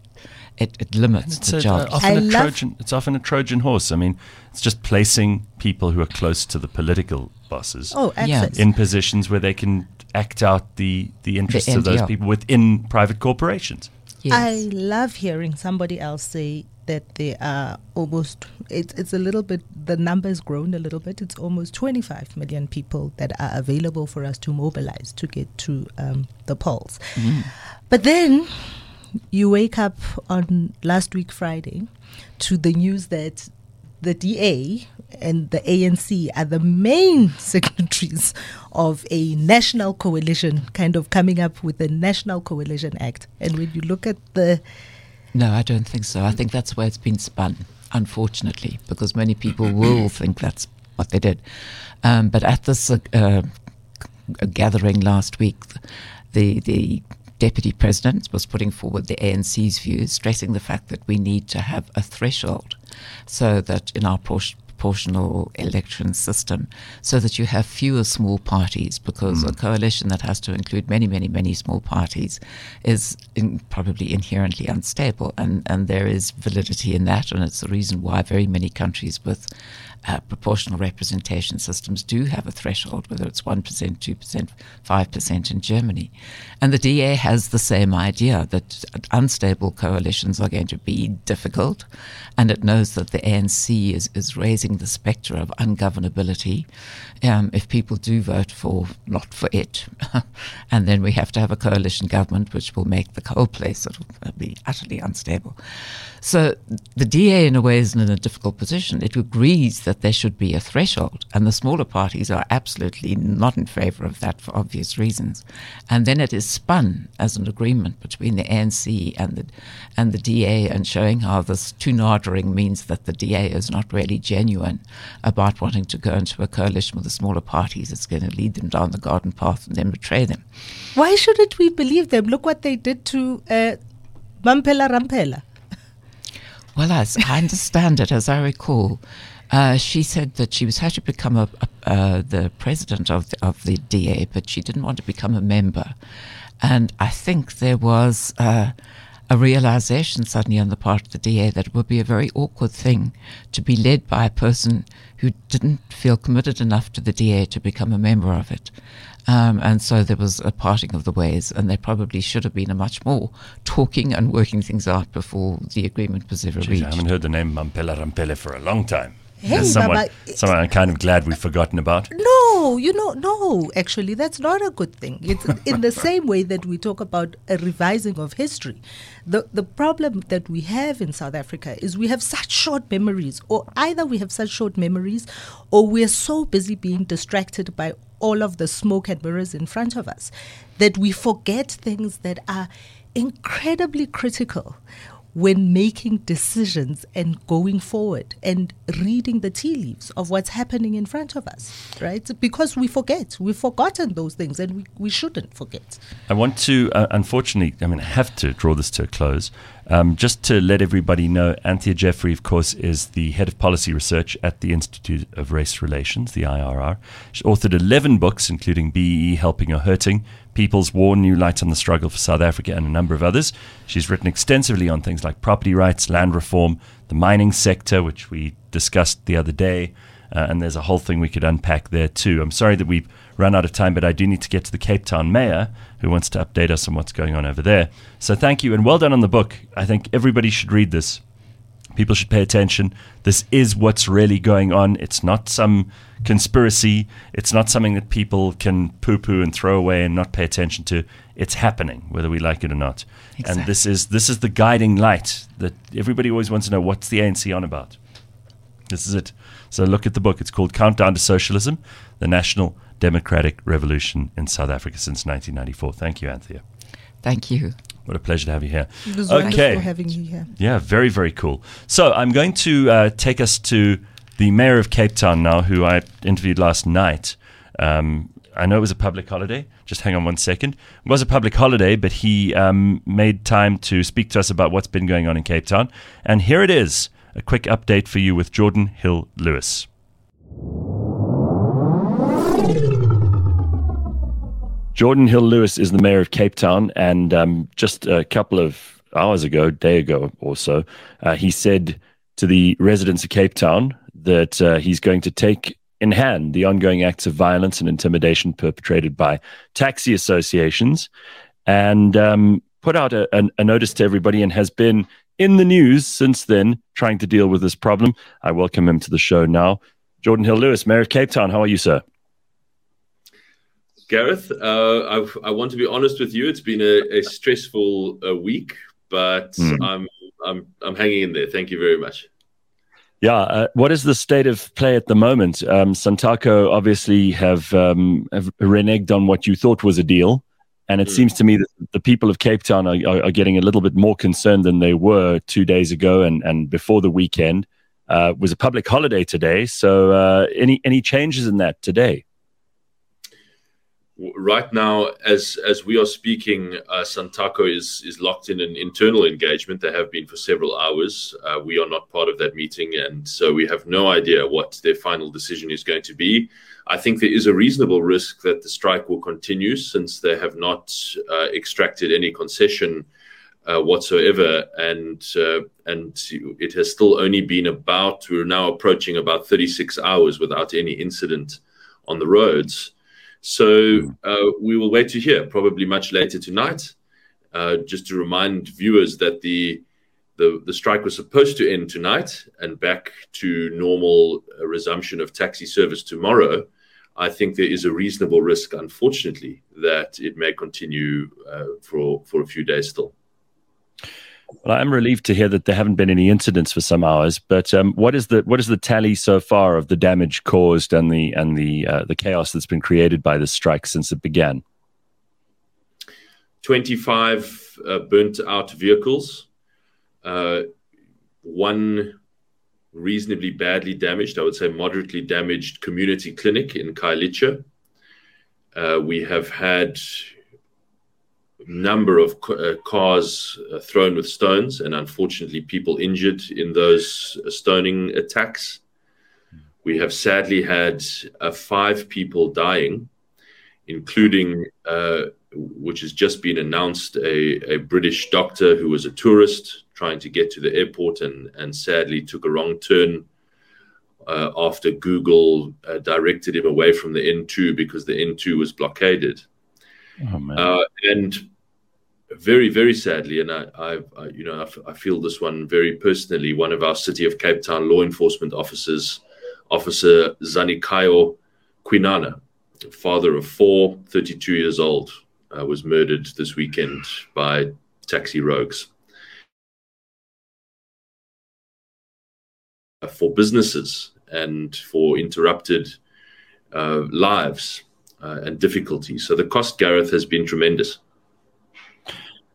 it, it limits the a, jobs. Often a Trojan, it's often a Trojan horse. I mean, it's just placing people who are close to the political bosses oh, yeah. in positions where they can act out the, the interests the of those people within private corporations. Yes. I love hearing somebody else say that there are almost, it's, it's a little bit, the number has grown a little bit. It's almost 25 million people that are available for us to mobilize to get to um, the polls. Mm. But then you wake up on last week Friday to the news that the DA and the ANC are the main (laughs) signatories of a national coalition, kind of coming up with a National Coalition Act. And when you look at the. No, I don't think so. I think that's where it's been spun, unfortunately, because many people will (clears throat) think that's what they did. Um, but at this uh, uh, gathering last week, the, the Deputy President was putting forward the ANC's views, stressing the fact that we need to have a threshold so that in our proportional election system so that you have fewer small parties because mm. a coalition that has to include many, many, many small parties is in, probably inherently unstable. And, and there is validity in that. And it's the reason why very many countries with uh, proportional representation systems do have a threshold, whether it's 1%, 2%, 5% in Germany. And the DA has the same idea that unstable coalitions are going to be difficult, and it knows that the ANC is, is raising the spectre of ungovernability um, if people do vote for not for it. (laughs) and then we have to have a coalition government which will make the whole place be utterly unstable. So the DA, in a way, is in a difficult position. It agrees that there should be a threshold, and the smaller parties are absolutely not in favor of that for obvious reasons. And then it is spun as an agreement between the ANC and the and the DA, and showing how this toenadering means that the DA is not really genuine about wanting to go into a coalition with the smaller parties. It's going to lead them down the garden path and then betray them. Why shouldn't we believe them? Look what they did to uh, Mamphela Ramphele. Well, as I understand it, as I recall, uh, she said that she was had to become a, uh, the president of the, of the DA, but she didn't want to become a member. And I think there was uh, a realization suddenly on the part of the DA that it would be a very awkward thing to be led by a person who didn't feel committed enough to the DA to become a member of it. Um, and so there was a parting of the ways, and there probably should have been a much more talking and working things out before the agreement was ever Jeez, reached. I haven't heard the name Mamphela Ramphele for a long time. Hey, someone, someone I'm kind of glad we've forgotten about. No, you know, no, actually, that's not a good thing. It's in the (laughs) same way that we talk about a revising of history. The, the problem that we have in South Africa is we have such short memories, or either we have such short memories, or we're so busy being distracted by all of the smoke and mirrors in front of us that we forget things that are incredibly critical when making decisions and going forward and reading the tea leaves of what's happening in front of us, right? Because we forget. We've forgotten those things and we, we shouldn't forget. I want to, uh, unfortunately, I mean, I have to draw this to a close. Um, just to let everybody know, Anthea Jeffery, of course, is the head of policy research at the Institute of Race Relations, the IRR. She's authored 11 books, including BEE Helping or Hurting, People's War, New Light on the Struggle for South Africa, and a number of others. She's written extensively on things like property rights, land reform, the mining sector, which we discussed the other day, uh, and there's a whole thing we could unpack there too. I'm sorry that we've run out of time, but I do need to get to the Cape Town mayor who wants to update us on what's going on over there. So thank you and well done on the book. I think everybody should read this. People should pay attention. This is what's really going on. It's not some conspiracy. It's not something that people can poo poo and throw away and not pay attention to. It's happening, whether we like it or not. Exactly. And this is this is the guiding light that everybody always wants to know what's the ANC on about. This is it. So look at the book. It's called Countdown to Socialism: The National Democratic Revolution in South Africa since 1994. Thank you, Anthea. Thank you. What a pleasure to have you here. It was okay. having you here. Yeah, very, very cool. So I'm going to uh, take us to the mayor of Cape Town now, who I interviewed last night. Um, I know it was a public holiday. Just hang on one second. It was a public holiday, but he um, made time to speak to us about what's been going on in Cape Town. And here it is a quick update for you with Geordin Hill-Lewis. Geordin Hill-Lewis is the mayor of Cape Town, and um, just a couple of hours ago, day ago or so, uh, he said to the residents of Cape Town that uh, he's going to take in hand the ongoing acts of violence and intimidation perpetrated by taxi associations and um, put out a, a, a, notice to everybody and has been in the news since then trying to deal with this problem. I welcome him to the show now. Geordin Hill-Lewis, Mayor of Cape Town, how are you, sir? Gareth, uh, I, I, want to be honest with you. It's been a, a stressful uh, week, but mm. I'm, I'm, I'm hanging in there. Thank you very much. Yeah, uh, what is the state of play at the moment? Um, Santaco obviously have, um, have reneged on what you thought was a deal, and it mm. seems to me that the people of Cape Town are, are, are, getting a little bit more concerned than they were two days ago and, and before the weekend. Uh, was a public holiday today, so uh, any any changes in that today? Right now, as as we are speaking, uh, Santaco is is locked in an internal engagement. They have been for several hours. Uh, we are not part of that meeting, and so we have no idea what their final decision is going to be. I think there is a reasonable risk that the strike will continue since they have not uh, extracted any concession uh, whatsoever, and uh, and it has still only been about. We're now approaching about 36 hours without any incident on the roads. So hmm. uh, we will wait to hear, probably much later tonight. Uh, just to remind viewers that the, the, the strike was supposed to end tonight and back to normal uh, resumption of taxi service tomorrow. I think there is a reasonable risk, unfortunately, that it may continue uh, for for a few days still. Well, I'm relieved to hear that there haven't been any incidents for some hours. But um, what is the what is the tally so far of the damage caused and the and the uh, the chaos that's been created by this strike since it began? Twenty five uh, burnt out vehicles, uh, one reasonably badly damaged, I would say moderately damaged community clinic in Khayelitsha. Uh, we have had number of uh, cars uh, thrown with stones, and unfortunately, people injured in those uh, stoning attacks. We have sadly had uh, five people dying, including, uh, which has just been announced, a, a, British doctor who was a tourist trying to get to the airport and, and sadly took a wrong turn. Uh, after Google directed him away from the N2 because the N2 was blockaded. Oh, uh, and very, very sadly, and I, I, I you know, I, feel this one very personally. One of our City of Cape Town law enforcement officers, Officer Zanikayo Quinana, father of four, 32 years old, uh, was murdered this weekend by taxi rogues. For businesses and for interrupted uh, lives uh, and difficulties. So the cost, Gareth, has been tremendous.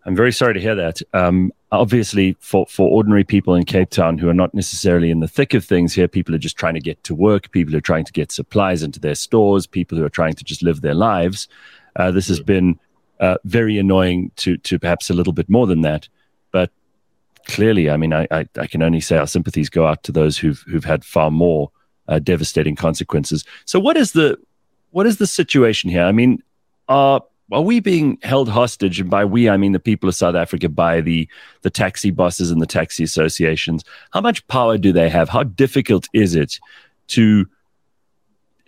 I'm very sorry to hear that. Um, obviously, for, for ordinary people in Cape Town who are not necessarily in the thick of things here, people are just trying to get to work, people are trying to get supplies into their stores, people who are trying to just live their lives. Uh, this has been uh, very annoying to, to perhaps a little bit more than that. But clearly, I mean, I, I, I, can only say our sympathies go out to those who've who've had far more uh, devastating consequences. So, what is the what is the situation here? I mean, are are we being held hostage? And by we, I mean the people of South Africa, by the the taxi bosses and the taxi associations. How much power do they have? How difficult is it to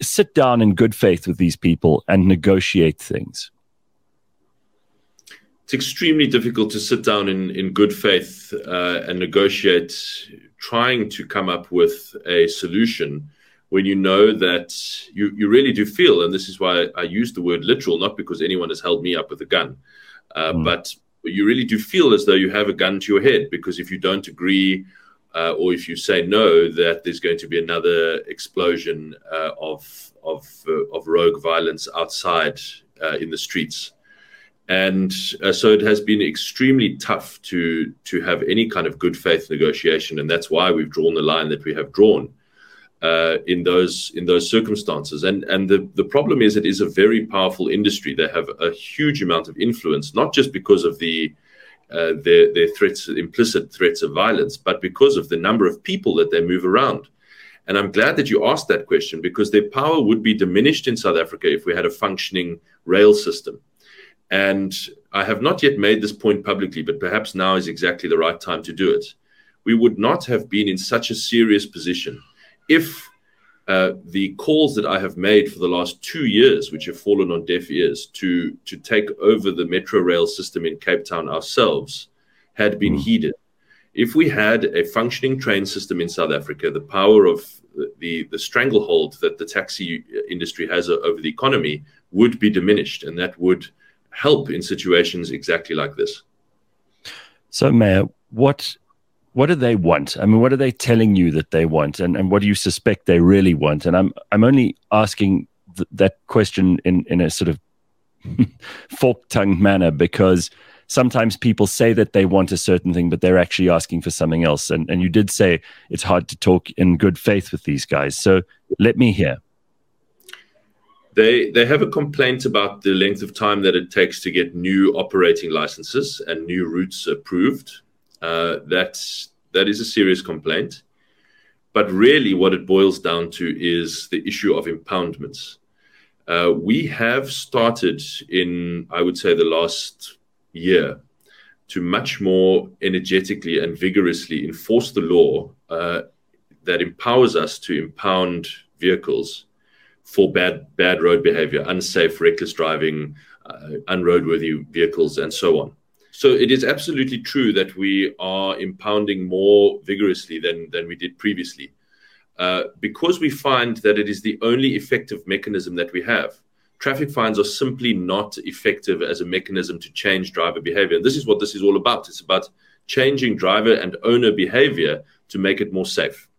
sit down in good faith with these people and negotiate things? It's extremely difficult to sit down in, in good faith uh, and negotiate, trying to come up with a solution when you know that you, you really do feel, and this is why I use the word literal, not because anyone has held me up with a gun, uh, mm. but you really do feel as though you have a gun to your head because if you don't agree uh, or if you say no, that there's going to be another explosion uh, of of uh, of rogue violence outside uh, in the streets, and uh, so it has been extremely tough to to have any kind of good faith negotiation, and that's why we've drawn the line that we have drawn. Uh, in those in those circumstances. And and the, the problem is it is a very powerful industry. They have a huge amount of influence, not just because of the uh, their, their threats, implicit threats of violence, but because of the number of people that they move around. And I'm glad that you asked that question because their power would be diminished in South Africa if we had a functioning rail system. And I have not yet made this point publicly, but perhaps now is exactly the right time to do it. We would not have been in such a serious position if uh, the calls that I have made for the last two years, which have fallen on deaf ears, to to take over the metro rail system in Cape Town ourselves, had been mm. heeded. If we had a functioning train system in South Africa, the power of the the stranglehold that the taxi industry has over the economy would be diminished, and that would help in situations exactly like this. So, Mayor, what what do they want? I mean, what are they telling you that they want, and, and what do you suspect they really want? And I'm I'm only asking th- that question in in a sort of (laughs) fork tongued manner because sometimes people say that they want a certain thing, but they're actually asking for something else. And and you did say it's hard to talk in good faith with these guys. So let me hear. They they have a complaint about the length of time that it takes to get new operating licenses and new routes approved. Uh, that's that is a serious complaint. But really, what it boils down to is the issue of impoundments. Uh, we have started in, I would say, the last year to much more energetically and vigorously enforce the law uh, that empowers us to impound vehicles for bad bad road behavior, unsafe, reckless driving, uh, unroadworthy vehicles, and so on. So it is absolutely true that we are impounding more vigorously than, than we did previously. Uh, because we find that it is the only effective mechanism that we have. Traffic fines are simply not effective as a mechanism to change driver behavior. And this is what this is all about. It's about changing driver and owner behavior to make it more safe.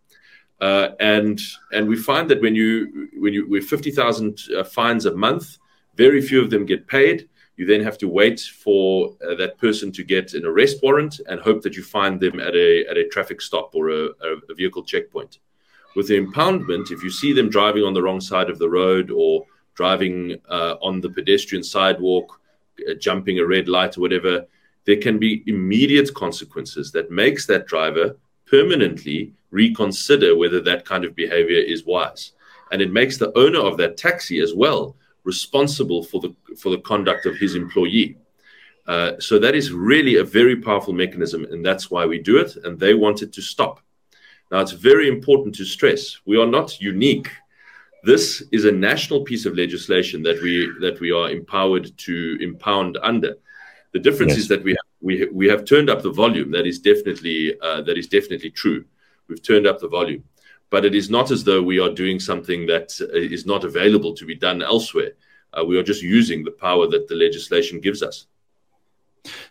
Uh, and and we find that when you when you with fifty thousand uh, fines a month, very few of them get paid. You then have to wait for uh, that person to get an arrest warrant and hope that you find them at a, at a traffic stop or a, a vehicle checkpoint. With the impoundment, if you see them driving on the wrong side of the road or driving uh, on the pedestrian sidewalk, uh, jumping a red light or whatever, there can be immediate consequences that makes that driver permanently reconsider whether that kind of behavior is wise. And it makes the owner of that taxi as well responsible for the for the conduct of his employee. Uh, so that is really a very powerful mechanism, and that's why we do it. And they want it to stop. Now, it's very important to stress we are not unique. This is a national piece of legislation that we that we are empowered to impound under. The difference yes. is that we have, we we have turned up the volume. That is definitely uh, that is definitely true. We've turned up the volume but it is not as though we are doing something that uh, not available to be done elsewhere. Uh, we are just using the power that the legislation gives us.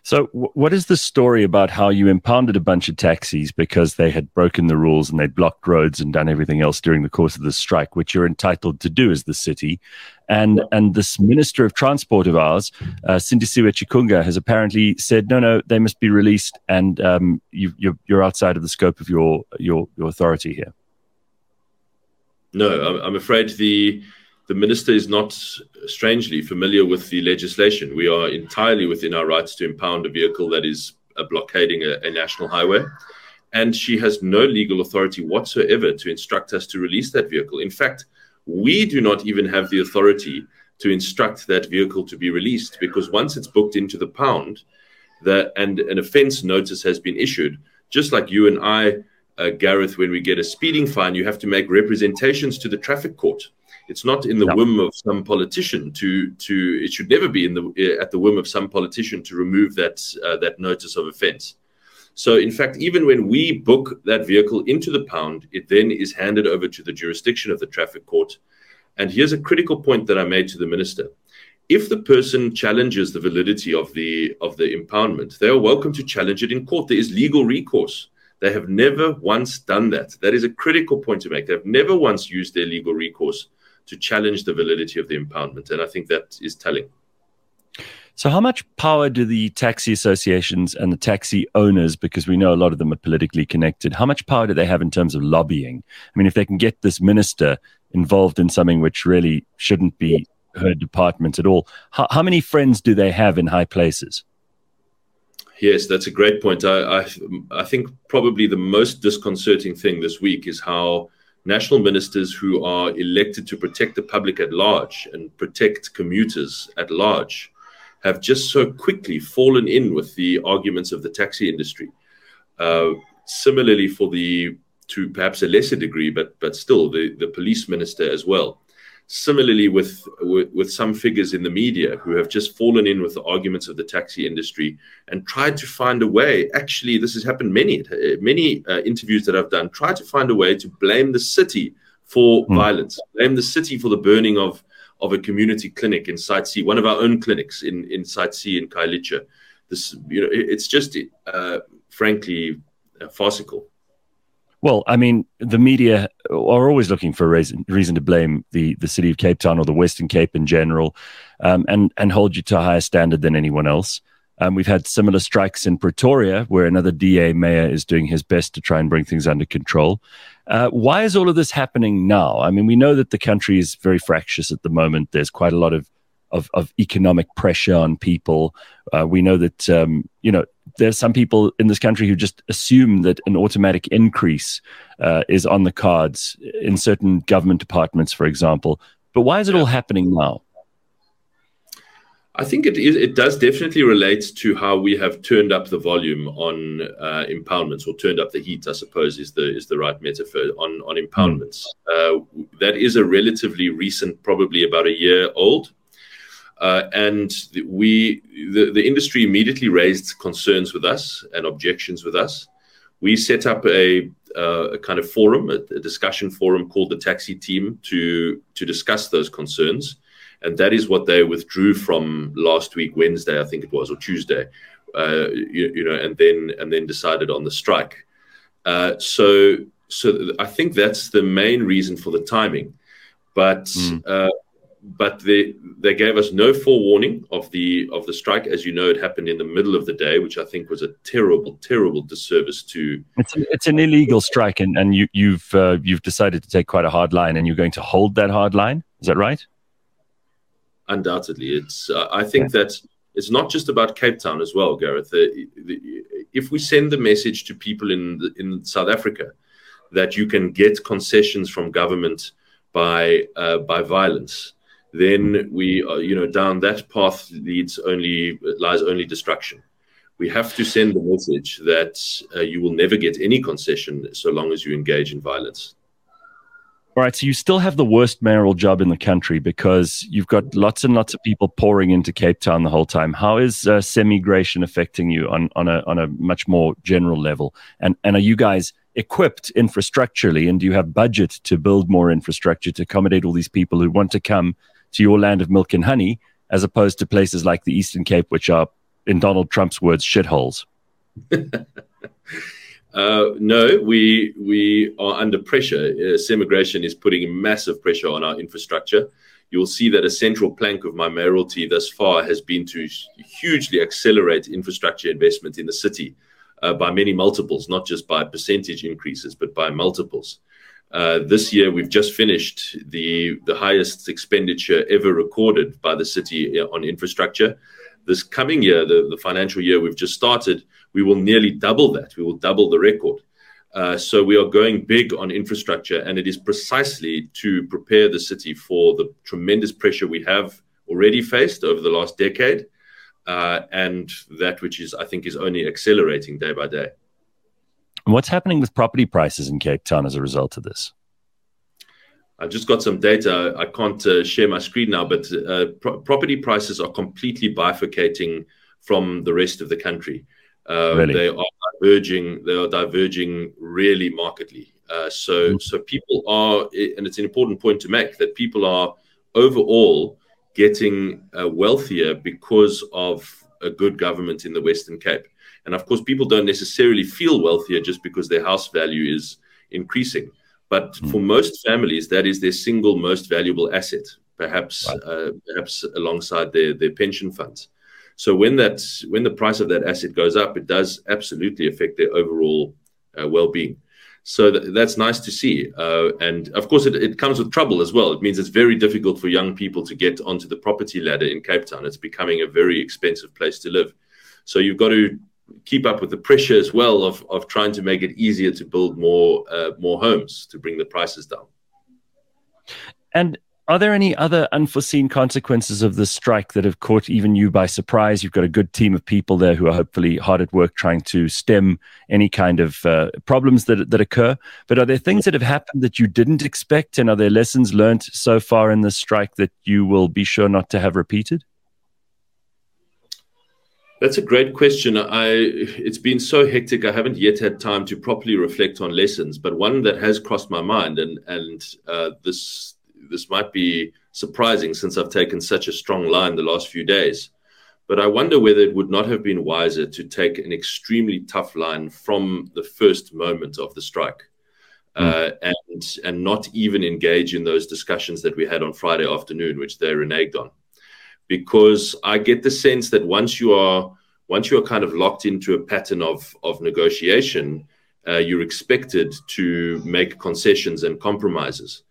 So, w- what is the story about how you impounded a bunch of taxis because they had broken the rules and they'd blocked roads and done everything else during the course of the strike, which you're entitled to do as the city? And and this minister of transport of ours, uh, Sindisiwe Chikunga, has apparently said, no, no, they must be released, and um, you, you're, you're outside of the scope of your your, your authority here. No, I'm afraid the the minister is not strangely familiar with the legislation. We are entirely within our rights to impound a vehicle that is uh, blockading a, a national highway. And she has no legal authority whatsoever to instruct us to release that vehicle. In fact, we do not even have the authority to instruct that vehicle to be released because once it's booked into the pound that and an offense notice has been issued just like you and i uh, gareth when we get a speeding fine you have to make representations to the traffic court it's not in the no. whim of some politician to to it should never be in the uh, at the whim of some politician to remove that uh, that notice of offense so in fact even when we book that vehicle into the pound it then is handed over to the jurisdiction of the traffic court and here's a critical point that I made to the minister. If the person challenges the validity of the of the impoundment, they are welcome to challenge it in court. There is legal recourse. They have never once done that. That is a critical point to make. They have never once used their legal recourse to challenge the validity of the impoundment. And I think that is telling. So, how much power do the taxi associations and the taxi owners, because we know a lot of them are politically connected, how much power do they have in terms of lobbying? I mean, if they can get this minister involved in something which really shouldn't be her department at all. How, how many friends do they have in high places? Yes, that's a great point. I, I, I think probably the most disconcerting thing this week is how national ministers who are elected to protect the public at large and protect commuters at large have just so quickly fallen in with the arguments of the taxi industry. Uh, similarly, for the to perhaps a lesser degree, but but still the, the police minister as well. Similarly, with, with, with some figures in the media who have just fallen in with the arguments of the taxi industry and tried to find a way. Actually, this has happened many many uh, interviews that I've done. Tried to find a way to blame the city for mm. violence, blame the city for the burning of of a community clinic in Site C, one of our own clinics in in Site C in Khayelitsha. This, you know, it, it's just uh, frankly uh, farcical. Well, I mean, the media are always looking for a reason, reason to blame the, the city of Cape Town or the Western Cape in general, um, and and hold you to a higher standard than anyone else. Um, we've had similar strikes in Pretoria, where another DA mayor is doing his best to try and bring things under control. Uh, why is all of this happening now? I mean, we know that the country is very fractious at the moment. There's quite a lot of of, of economic pressure on people. Uh, we know that um, you know there's some people in this country who just assume that an automatic increase uh, is on the cards in certain government departments, for example. But why is it all happening now? I think it is. It does definitely relate to how we have turned up the volume on uh, impoundments, or turned up the heat. I suppose is the is the right metaphor on on impoundments. Mm. Uh, that is a relatively recent, probably about a year old and we, the, the industry immediately raised concerns with us and objections with us. We set up a, uh, a kind of forum, a, a, discussion forum called the Taxi Team to to discuss those concerns, and that is what they withdrew from last week, Wednesday, I think it was, or Tuesday, uh, you, you, know, and then and then decided on the strike. Uh, so so I think that's the main reason for the timing, but. Mm but they they gave us no forewarning of the of the strike. As you know, it happened in the middle of the day, which I think was a terrible, terrible disservice to. It's an, it's an illegal strike, and and you you've uh, you've decided to take quite a hard line, and you're going to hold that hard line. Is that right? Undoubtedly, it's. Uh, I think yeah. that it's not just about Cape Town as well, Gareth. The, the, if we send the message to people in the, in South Africa that you can get concessions from government by uh, by violence then we, uh, you know, down that path leads only lies only destruction. We have to send the message that uh, you will never get any concession so long as you engage in violence. All right, so you still have the worst mayoral job in the country because you've got lots and lots of people pouring into Cape Town the whole time. How is uh, semigration affecting you on, on a on a much more general level? And and are you guys equipped infrastructurally, and do you have budget to build more infrastructure to accommodate all these people who want to come to your land of milk and honey, as opposed to places like the Eastern Cape, which are, in Donald Trump's words, shitholes? (laughs) Uh, no, we we are under pressure. Uh, Semigration is putting massive pressure on our infrastructure. You'll see that a central plank of my mayoralty thus far has been to hugely accelerate infrastructure investment in the city uh, by many multiples, not just by percentage increases, but by multiples. Uh, this year, we've just finished the the highest expenditure ever recorded by the city on infrastructure. This coming year, the, financial year we've just started, we will nearly double that. We will double the record. Uh, so we are going big on infrastructure, and it is precisely to prepare the city for the tremendous pressure we have already faced over the last decade, uh, and that which is, I think, is only accelerating day by day. And what's happening with property prices in Cape Town as a result of this? I just got some data. I can't uh, share my screen now, but uh, pro- property prices are completely bifurcating from the rest of the country. Uh, really? They are diverging. They are diverging really markedly. Uh, so, mm. so people are, and it's an important point to make that people are overall getting uh, wealthier because of a good government in the Western Cape. And of course, people don't necessarily feel wealthier just because their house value is increasing. But mm. for most families, that is their single most valuable asset, perhaps right. uh, perhaps alongside their, their pension funds. So when that when the price of that asset goes up, it does absolutely affect their overall uh, well-being. So th- that's nice to see. Uh, and of course, it, it, comes with trouble as well. It means it's very difficult for young people to get onto the property ladder in Cape Town. It's becoming a very expensive place to live. So you've got to keep up with the pressure as well of, of trying to make it easier to build more uh, more homes to bring the prices down. And are there any other unforeseen consequences of the strike that have caught even you by surprise? You've got a good team of people there who are hopefully hard at work trying to stem any kind of uh, problems that that occur. But are there things that have happened that you didn't expect, and are there lessons learned so far in the strike that you will be sure not to have repeated? That's a great question. I it's been so hectic. I haven't yet had time to properly reflect on lessons. But one that has crossed my mind, and and uh, this this might be surprising since I've taken such a strong line the last few days. But I wonder whether it would not have been wiser to take an extremely tough line from the first moment of the strike. Mm. Uh, and and not even engage in those discussions that we had on Friday afternoon, which they reneged on, because I get the sense that once you are once you are kind of locked into a pattern of of negotiation, uh, you're expected to make concessions and compromises.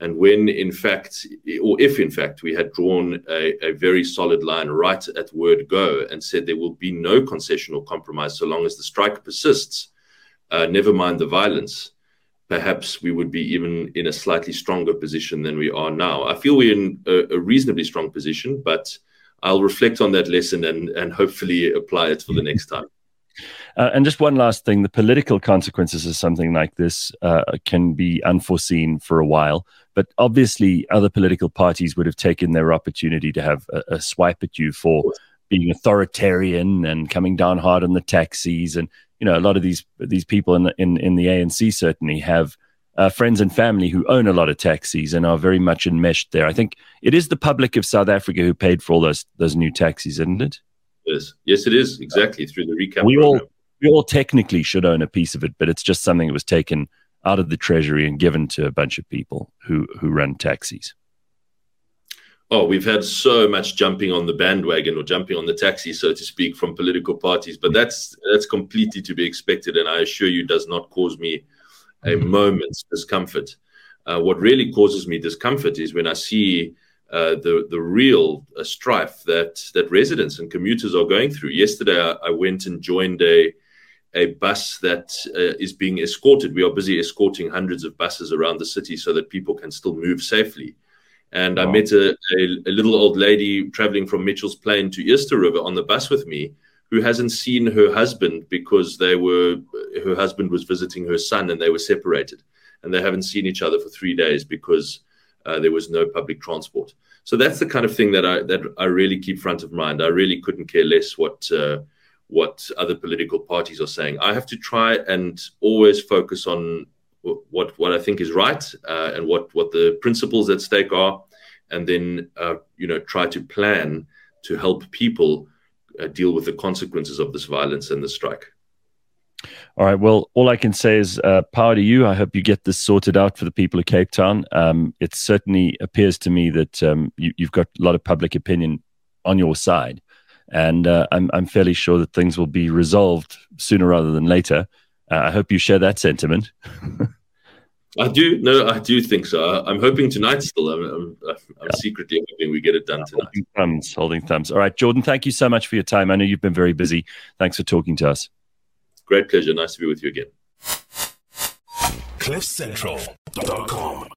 And when, in fact, or if in fact, we had drawn a, a, very solid line right at word go and said there will be no concession or compromise so long as the strike persists, uh, never mind the violence, perhaps we would be even in a slightly stronger position than we are now. I feel we're in a, a reasonably strong position, but I'll reflect on that lesson and, and hopefully apply it for the next time. Uh, and just one last thing the political consequences of something like this uh, can be unforeseen for a while. But obviously, other political parties would have taken their opportunity to have a, a swipe at you for being authoritarian and coming down hard on the taxis. And, you know, a lot of these these people in the, in, in the ANC certainly have uh, friends and family who own a lot of taxis and are very much enmeshed there. I think it is the public of South Africa who paid for all those those new taxis, isn't it? Yes, yes, it is exactly through the recap. We program. all we all technically should own a piece of it, but it's just something that was taken out of the treasury and given to a bunch of people who who run taxis. Oh, we've had so much jumping on the bandwagon or jumping on the taxi, so to speak, from political parties, but that's that's completely to be expected, and I assure you, does not cause me a mm-hmm. moment's discomfort. Uh, what really causes me discomfort is when I see uh, the the real uh, strife that that residents and commuters are going through. Yesterday, I, I went and joined a a bus that uh, is being escorted. We are busy escorting hundreds of buses around the city so that people can still move safely. And wow. I met a, a, a, little old lady traveling from Mitchell's Plain to Eerste River on the bus with me who hasn't seen her husband because they were her husband was visiting her son and they were separated and they haven't seen each other for three days because uh, there was no public transport. So that's the kind of thing that I that I really keep front of mind. I really couldn't care less what uh, what other political parties are saying. I have to try and always focus on what what I think is right uh, and what what the principles at stake are, and then uh, you know try to plan to help people uh, deal with the consequences of this violence and the strike. All right. Well, all I can say is uh, power to you. I hope you get this sorted out for the people of Cape Town. Um, it certainly appears to me that um, you, have got a lot of public opinion on your side and uh, I'm, I'm fairly sure that things will be resolved sooner rather than later. Uh, I hope you share that sentiment. (laughs) I do. No, I do think so. I'm hoping tonight still. I'm, I'm, I'm yeah. secretly hoping we get it done tonight. Holding thumbs, holding thumbs. All right, Geordin, thank you so much for your time. I know you've been very busy. Thanks for talking to us. Great pleasure. Nice to be with you again. CliffCentral.com